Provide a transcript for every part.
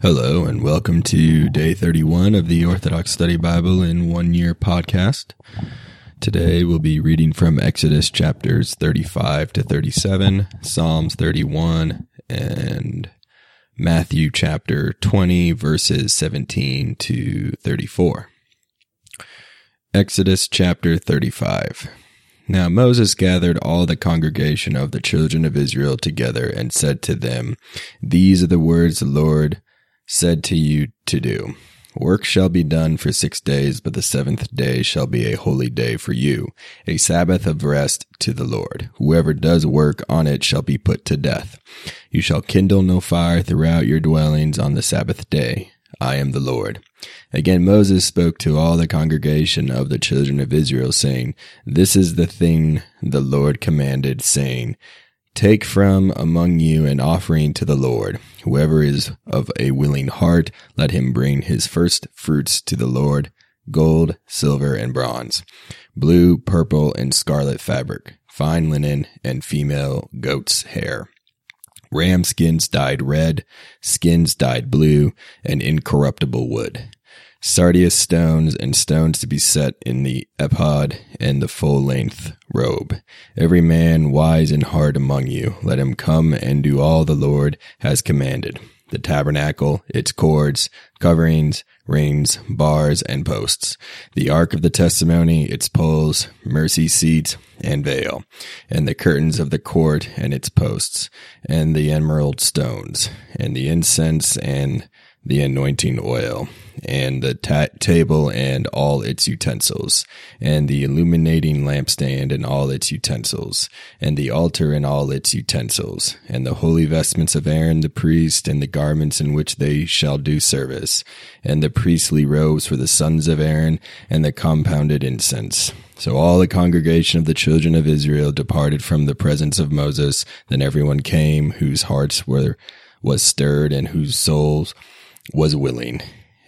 Hello, and welcome to day 31 of the Orthodox Study Bible in One Year podcast. Today we'll be reading from Exodus chapters 35 to 37, Psalms 31, and Matthew chapter 20, verses 17 to 34. Exodus chapter 35. Now Moses gathered all the congregation of the children of Israel together and said to them, These are the words the Lord said to you to do. Work shall be done for six days, but the seventh day shall be a holy day for you, a Sabbath of rest to the Lord. Whoever does work on it shall be put to death. You shall kindle no fire throughout your dwellings on the Sabbath day. I am the Lord. Again, Moses spoke to all the congregation of the children of Israel, saying, This is the thing the Lord commanded, saying, Take from among you an offering to the Lord. Whoever is of a willing heart, let him bring his first fruits to the Lord gold, silver, and bronze, blue, purple, and scarlet fabric, fine linen, and female goat's hair. Ram skins dyed red, skins dyed blue, and incorruptible wood sardius stones and stones to be set in the ephod and the full length robe. Every man wise in heart among you, let him come and do all the Lord has commanded. The tabernacle, its cords, coverings, rings, bars, and posts. The ark of the testimony, its poles, mercy seat, and veil. And the curtains of the court and its posts. And the emerald stones. And the incense and the anointing oil, and the ta- table and all its utensils, and the illuminating lampstand and all its utensils, and the altar and all its utensils, and the holy vestments of Aaron the priest, and the garments in which they shall do service, and the priestly robes for the sons of Aaron, and the compounded incense. So all the congregation of the children of Israel departed from the presence of Moses. Then everyone came whose hearts were was stirred and whose souls was willing,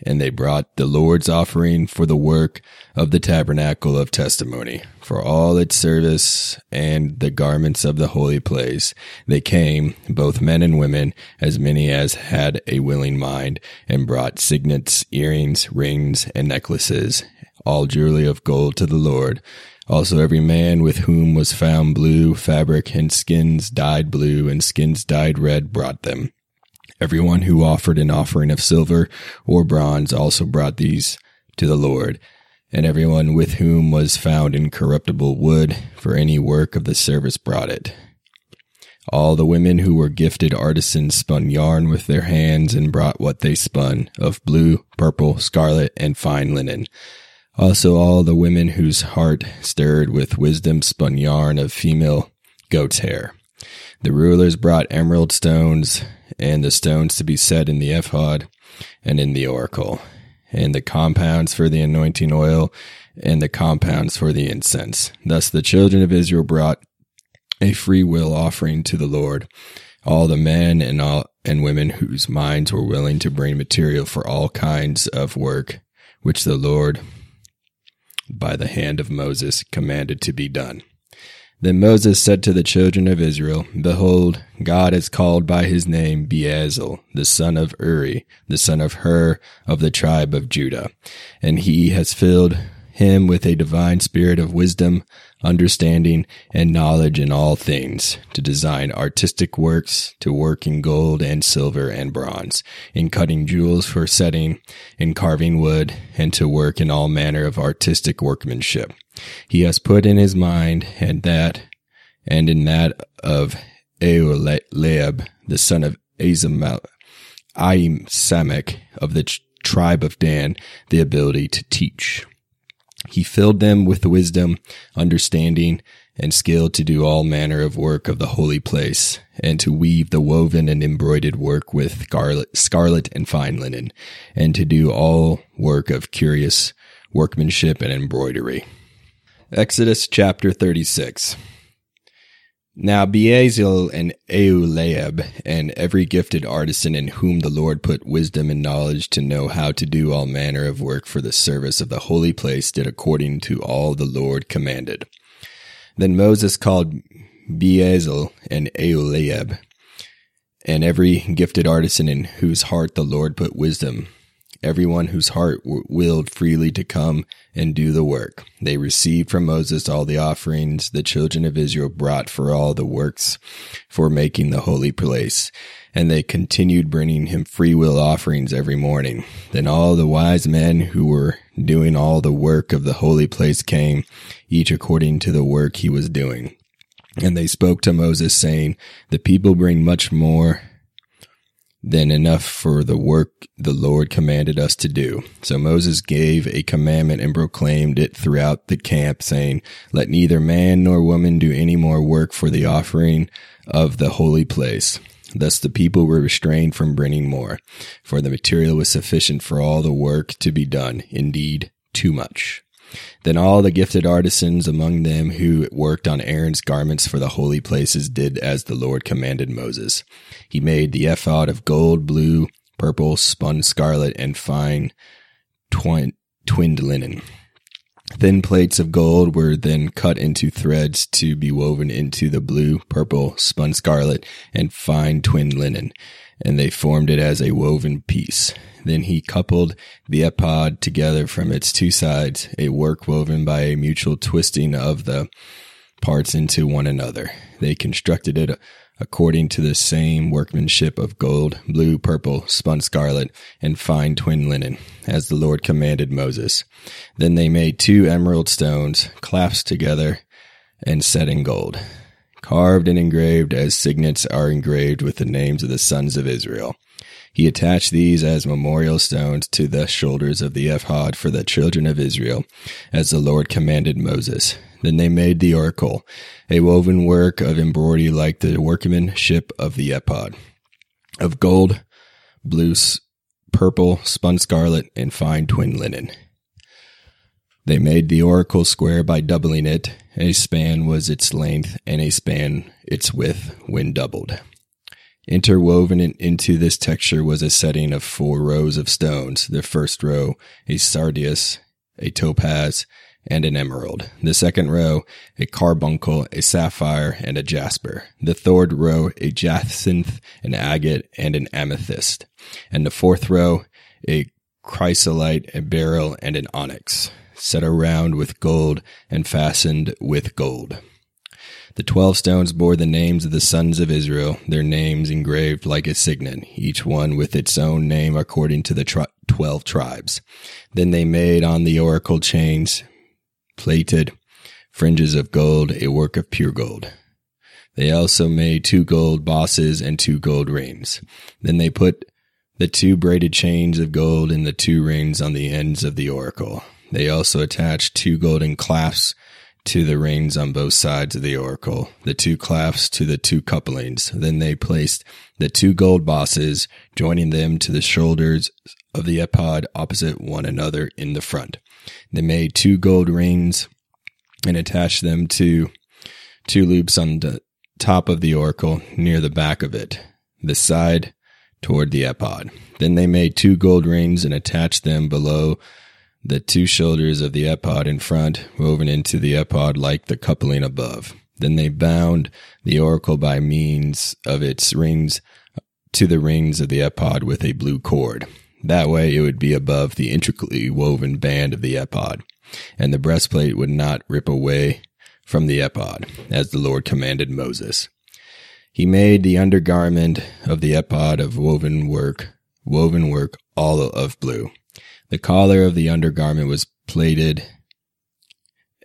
and they brought the Lord's offering for the work of the tabernacle of testimony, for all its service and the garments of the holy place. They came, both men and women, as many as had a willing mind, and brought signets, earrings, rings, and necklaces, all jewelry of gold to the Lord. Also every man with whom was found blue fabric and skins dyed blue and skins dyed red brought them. Everyone who offered an offering of silver or bronze also brought these to the Lord, and everyone with whom was found incorruptible wood for any work of the service brought it. All the women who were gifted artisans spun yarn with their hands and brought what they spun of blue, purple, scarlet, and fine linen. Also all the women whose heart stirred with wisdom spun yarn of female goat's hair. The rulers brought emerald stones and the stones to be set in the ephod and in the oracle, and the compounds for the anointing oil and the compounds for the incense. Thus the children of Israel brought a free will offering to the Lord. All the men and all and women whose minds were willing to bring material for all kinds of work, which the Lord, by the hand of Moses, commanded to be done. Then Moses said to the children of Israel, Behold, God is called by his name Bezalel, the son of Uri, the son of Hur of the tribe of Judah. And he has filled him with a divine spirit of wisdom, understanding, and knowledge in all things, to design artistic works, to work in gold and silver and bronze, in cutting jewels for setting, in carving wood, and to work in all manner of artistic workmanship. He has put in his mind and that, and in that of Aholiab, the son of Azamal, Ahisamach of the tribe of Dan, the ability to teach. He filled them with wisdom, understanding, and skill to do all manner of work of the holy place, and to weave the woven and embroidered work with scarlet and fine linen, and to do all work of curious workmanship and embroidery. Exodus chapter 36. Now Bezalel and Aholiab and every gifted artisan in whom the Lord put wisdom and knowledge to know how to do all manner of work for the service of the holy place did according to all the Lord commanded. Then Moses called Bezalel and Aholiab and every gifted artisan in whose heart the Lord put wisdom, everyone whose heart willed freely to come and do the work. They received from Moses all the offerings the children of Israel brought for all the works for making the holy place. And they continued bringing him free will offerings every morning. Then all the wise men who were doing all the work of the holy place came, each according to the work he was doing. And they spoke to Moses saying, the people bring much more than enough for the work the Lord commanded us to do. So Moses gave a commandment and proclaimed it throughout the camp saying, let neither man nor woman do any more work for the offering of the holy place. Thus the people were restrained from bringing more, for the material was sufficient for all the work to be done, indeed, too much. Then all the gifted artisans among them who worked on Aaron's garments for the holy places did as the Lord commanded Moses. He made the ephod of gold, blue, purple, spun scarlet, and fine twin, twinned linen. Thin plates of gold were then cut into threads to be woven into the blue, purple, spun scarlet, and fine twinned linen, and they formed it as a woven piece. Then he coupled the ephod together from its two sides, a work woven by a mutual twisting of the parts into one another. They constructed it according to the same workmanship of gold, blue, purple, spun scarlet, and fine twin linen, as the Lord commanded Moses. Then they made two emerald stones, clasped together and set in gold, carved and engraved as signets are engraved with the names of the sons of Israel. He attached these as memorial stones to the shoulders of the ephod for the children of Israel, as the Lord commanded Moses. Then they made the oracle, a woven work of embroidery like the workmanship of the ephod, of gold, blue, purple, spun scarlet, and fine twin linen. They made the oracle square by doubling it. A span was its length, and a span its width when doubled. Interwoven into this texture was a setting of four rows of stones. The first row, a sardius, a topaz, and an emerald. The second row, a carbuncle, a sapphire, and a jasper. The third row, a jacinth, an agate, and an amethyst. And the fourth row, a chrysolite, a beryl, and an onyx, set around with gold and fastened with gold. The twelve stones bore the names of the sons of Israel, their names engraved like a signet, each one with its own name according to the tri- twelve tribes. Then they made on the oracle chains, plated fringes of gold, a work of pure gold. They also made two gold bosses and two gold rings. Then they put the two braided chains of gold in the two rings on the ends of the oracle. They also attached two golden clasps to the rings on both sides of the oracle, the two clasps to the two couplings. Then they placed the two gold bosses, joining them to the shoulders of the ephod opposite one another in the front. They made two gold rings and attached them to two loops on the top of the oracle near the back of it, the side toward the ephod. Then they made two gold rings and attached them below the two shoulders of the ephod in front, woven into the ephod like the coupling above. Then they bound the oracle by means of its rings to the rings of the ephod with a blue cord. That way it would be above the intricately woven band of the ephod, and the breastplate would not rip away from the ephod, as the Lord commanded Moses. He made the undergarment of the ephod of woven work, woven work all of blue. The collar of the undergarment was plaited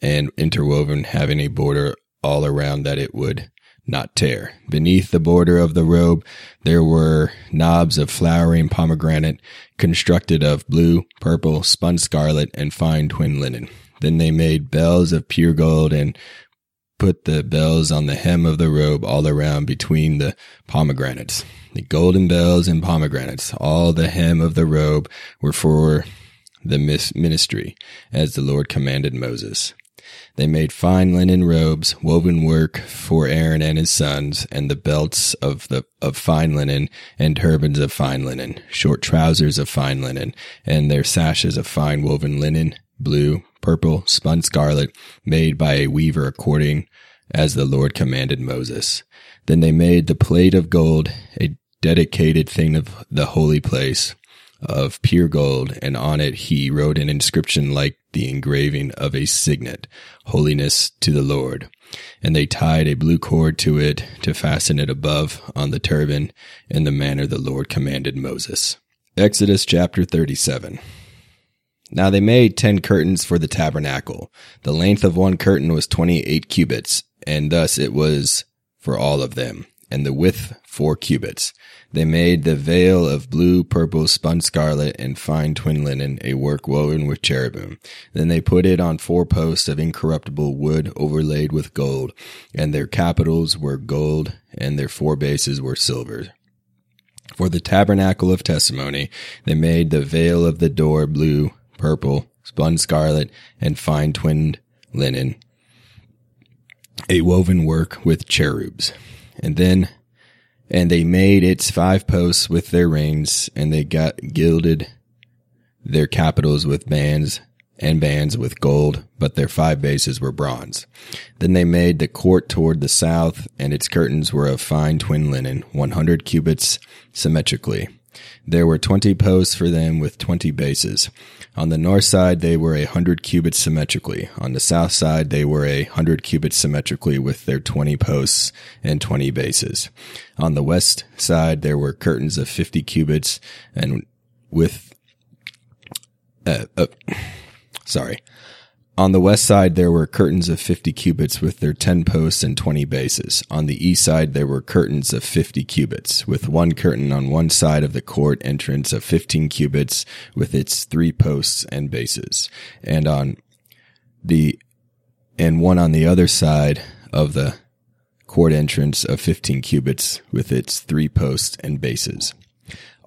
and interwoven, having a border all around that it would not tear. Beneath the border of the robe, there were knobs of flowering pomegranate constructed of blue, purple, spun scarlet, and fine twin linen. Then they made bells of pure gold and put the bells on the hem of the robe all around between the pomegranates the golden bells and pomegranates, all the hem of the robe were for the ministry, as the Lord commanded Moses. They made fine linen robes, woven work for Aaron and his sons, and the belts of the of fine linen, and turbans of fine linen, short trousers of fine linen, and their sashes of fine woven linen, blue, purple, spun scarlet, made by a weaver according as the Lord commanded Moses. Then they made the plate of gold, a dedicated thing of the holy place of pure gold, and on it he wrote an inscription like the engraving of a signet, holiness to the Lord. And they tied a blue cord to it to fasten it above on the turban in the manner the Lord commanded Moses. Exodus chapter 37. Now they made ten curtains for the tabernacle. The length of one curtain was twenty-eight cubits, and thus it was for all of them, and the width four cubits. They made the veil of blue, purple, spun scarlet, and fine twin linen, a work woven with cherubim. Then they put it on four posts of incorruptible wood overlaid with gold, and their capitals were gold, and their four bases were silver. For the tabernacle of testimony, they made the veil of the door blue, purple, spun scarlet, and fine twinned linen, a woven work with cherubs. And then and they made its five posts with their rings, and they got gilded their capitals with bands and bands with gold, but their five bases were bronze. Then they made the court toward the south, and its curtains were of fine twin linen, one hundred cubits symmetrically. There were twenty posts for them with twenty bases. On the north side, they were a hundred cubits symmetrically. On the south side, they were a hundred cubits symmetrically with their twenty posts and twenty bases. On the west side, there were curtains of fifty cubits and with, uh, uh, sorry. On the west side, there were curtains of 50 cubits with their 10 posts and 20 bases. On the east side, there were curtains of 50 cubits, with one curtain on one side of the court entrance of 15 cubits with its three posts and bases. And on the, and one on the other side of the court entrance of 15 cubits with its three posts and bases.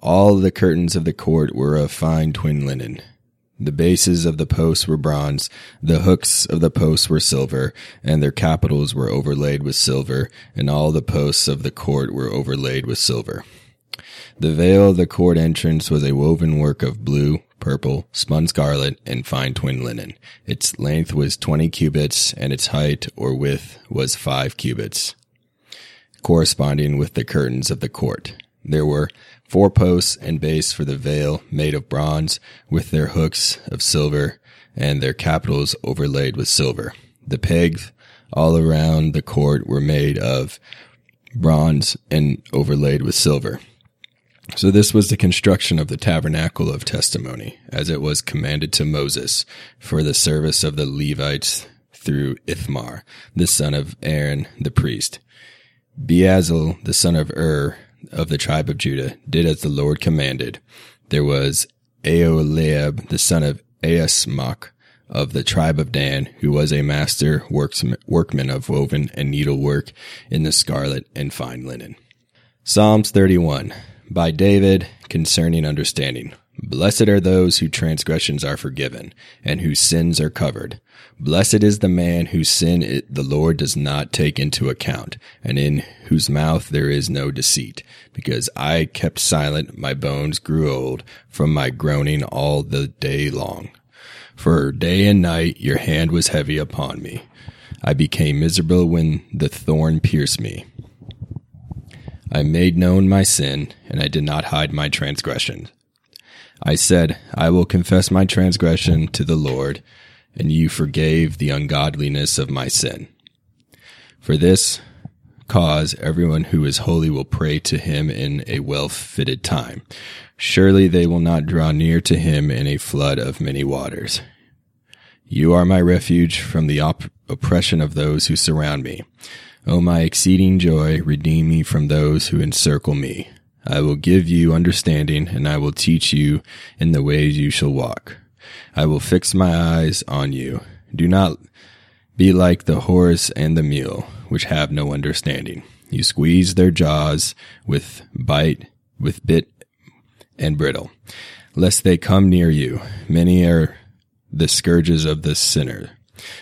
All the curtains of the court were of fine twin linen the bases of the posts were bronze, the hooks of the posts were silver, and their capitals were overlaid with silver, and all the posts of the court were overlaid with silver. The veil of the court entrance was a woven work of blue, purple, spun scarlet, and fine twin linen. Its length was twenty cubits, and its height or width was five cubits, corresponding with the curtains of the court. There were four posts and base for the veil made of bronze with their hooks of silver and their capitals overlaid with silver. The pegs all around the court were made of bronze and overlaid with silver. So this was the construction of the tabernacle of testimony as it was commanded to Moses for the service of the Levites through Ithamar, the son of Aaron the priest. Bezalel, the son of Ur, of the tribe of Judah did as the Lord commanded. There was Aholiab, the son of Ahisamach of the tribe of Dan, who was a master workman of woven and needlework in the scarlet and fine linen. Psalms 31 by David concerning understanding. Blessed are those whose transgressions are forgiven and whose sins are covered. Blessed is the man whose sin it, the Lord does not take into account and in whose mouth there is no deceit. Because I kept silent, my bones grew old from my groaning all the day long. For day and night your hand was heavy upon me. I became miserable when the thorn pierced me. I made known my sin, and I did not hide my transgression. I said, I will confess my transgression to the Lord, and you forgave the ungodliness of my sin. For this cause, everyone who is holy will pray to him in a well fitted time. Surely they will not draw near to him in a flood of many waters. You are my refuge from the op- oppression of those who surround me. O my exceeding joy, redeem me from those who encircle me. I will give you understanding, and I will teach you in the ways you shall walk. I will fix my eyes on you. Do not be like the horse and the mule, which have no understanding. You squeeze their jaws with bite, with bit and brittle, lest they come near you. Many are the scourges of the sinner.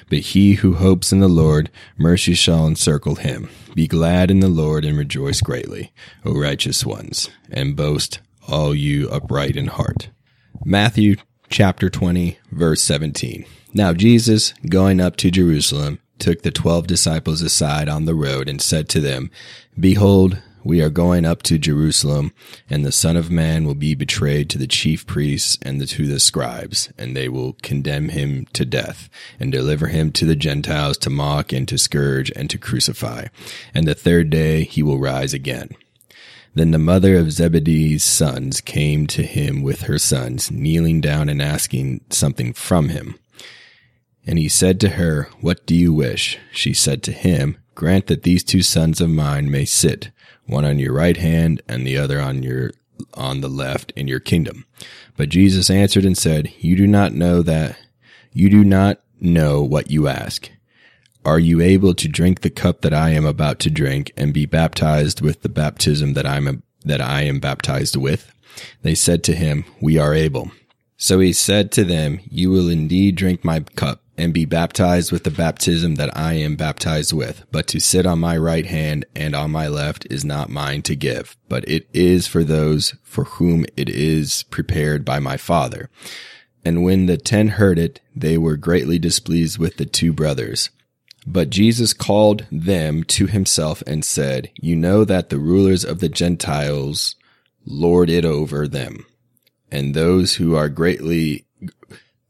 But he who hopes in the Lord, mercy shall encircle him. Be glad in the Lord and rejoice greatly, O righteous ones, and boast all you upright in heart. Matthew chapter 20, verse 17. Now Jesus, going up to Jerusalem, took the twelve disciples aside on the road and said to them, Behold, We are going up to Jerusalem, and the Son of Man will be betrayed to the chief priests and the, to the scribes, and they will condemn him to death, and deliver him to the Gentiles to mock and to scourge and to crucify. And the third day he will rise again. Then the mother of Zebedee's sons came to him with her sons, kneeling down and asking something from him. And he said to her, What do you wish? She said to him, Grant that these two sons of mine may sit, one on your right hand and the other on your on the left in your kingdom. But Jesus answered and said, You do not know that you do not know what you ask. Are you able to drink the cup that I am about to drink and be baptized with the baptism that I am that I am baptized with? They said to him, We are able. So he said to them, You will indeed drink my cup and be baptized with the baptism that I am baptized with. But to sit on my right hand and on my left is not mine to give, but it is for those for whom it is prepared by my Father. And when the ten heard it, they were greatly displeased with the two brothers. But Jesus called them to himself and said, You know that the rulers of the Gentiles lord it over them, and those who are greatly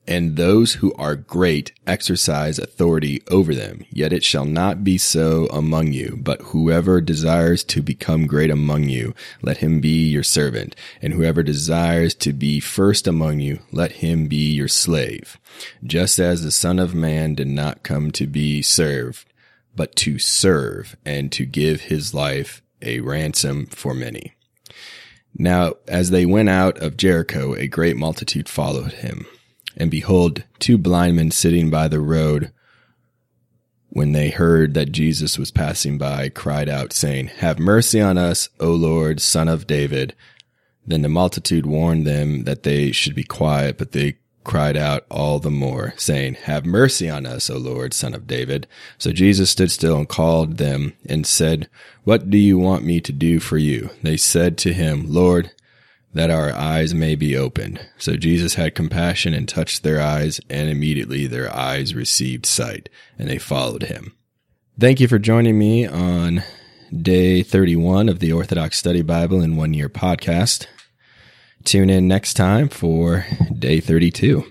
and those who are great exercise authority over them. Yet it shall not be so among you, but whoever desires to become great among you, let him be your servant, and whoever desires to be first among you, let him be your slave. Just as the Son of Man did not come to be served, but to serve and to give his life a ransom for many. Now, as they went out of Jericho, a great multitude followed him and behold, two blind men sitting by the road, when they heard that Jesus was passing by, cried out, saying, Have mercy on us, O Lord, son of David. Then the multitude warned them that they should be quiet, but they cried out all the more, saying, Have mercy on us, O Lord, son of David. So Jesus stood still and called them and said, What do you want me to do for you? They said to him, Lord, that our eyes may be opened. So Jesus had compassion and touched their eyes, and immediately their eyes received sight, and they followed him. Thank you for joining me on day 31 of the Orthodox Study Bible in One Year podcast. Tune in next time for day 32.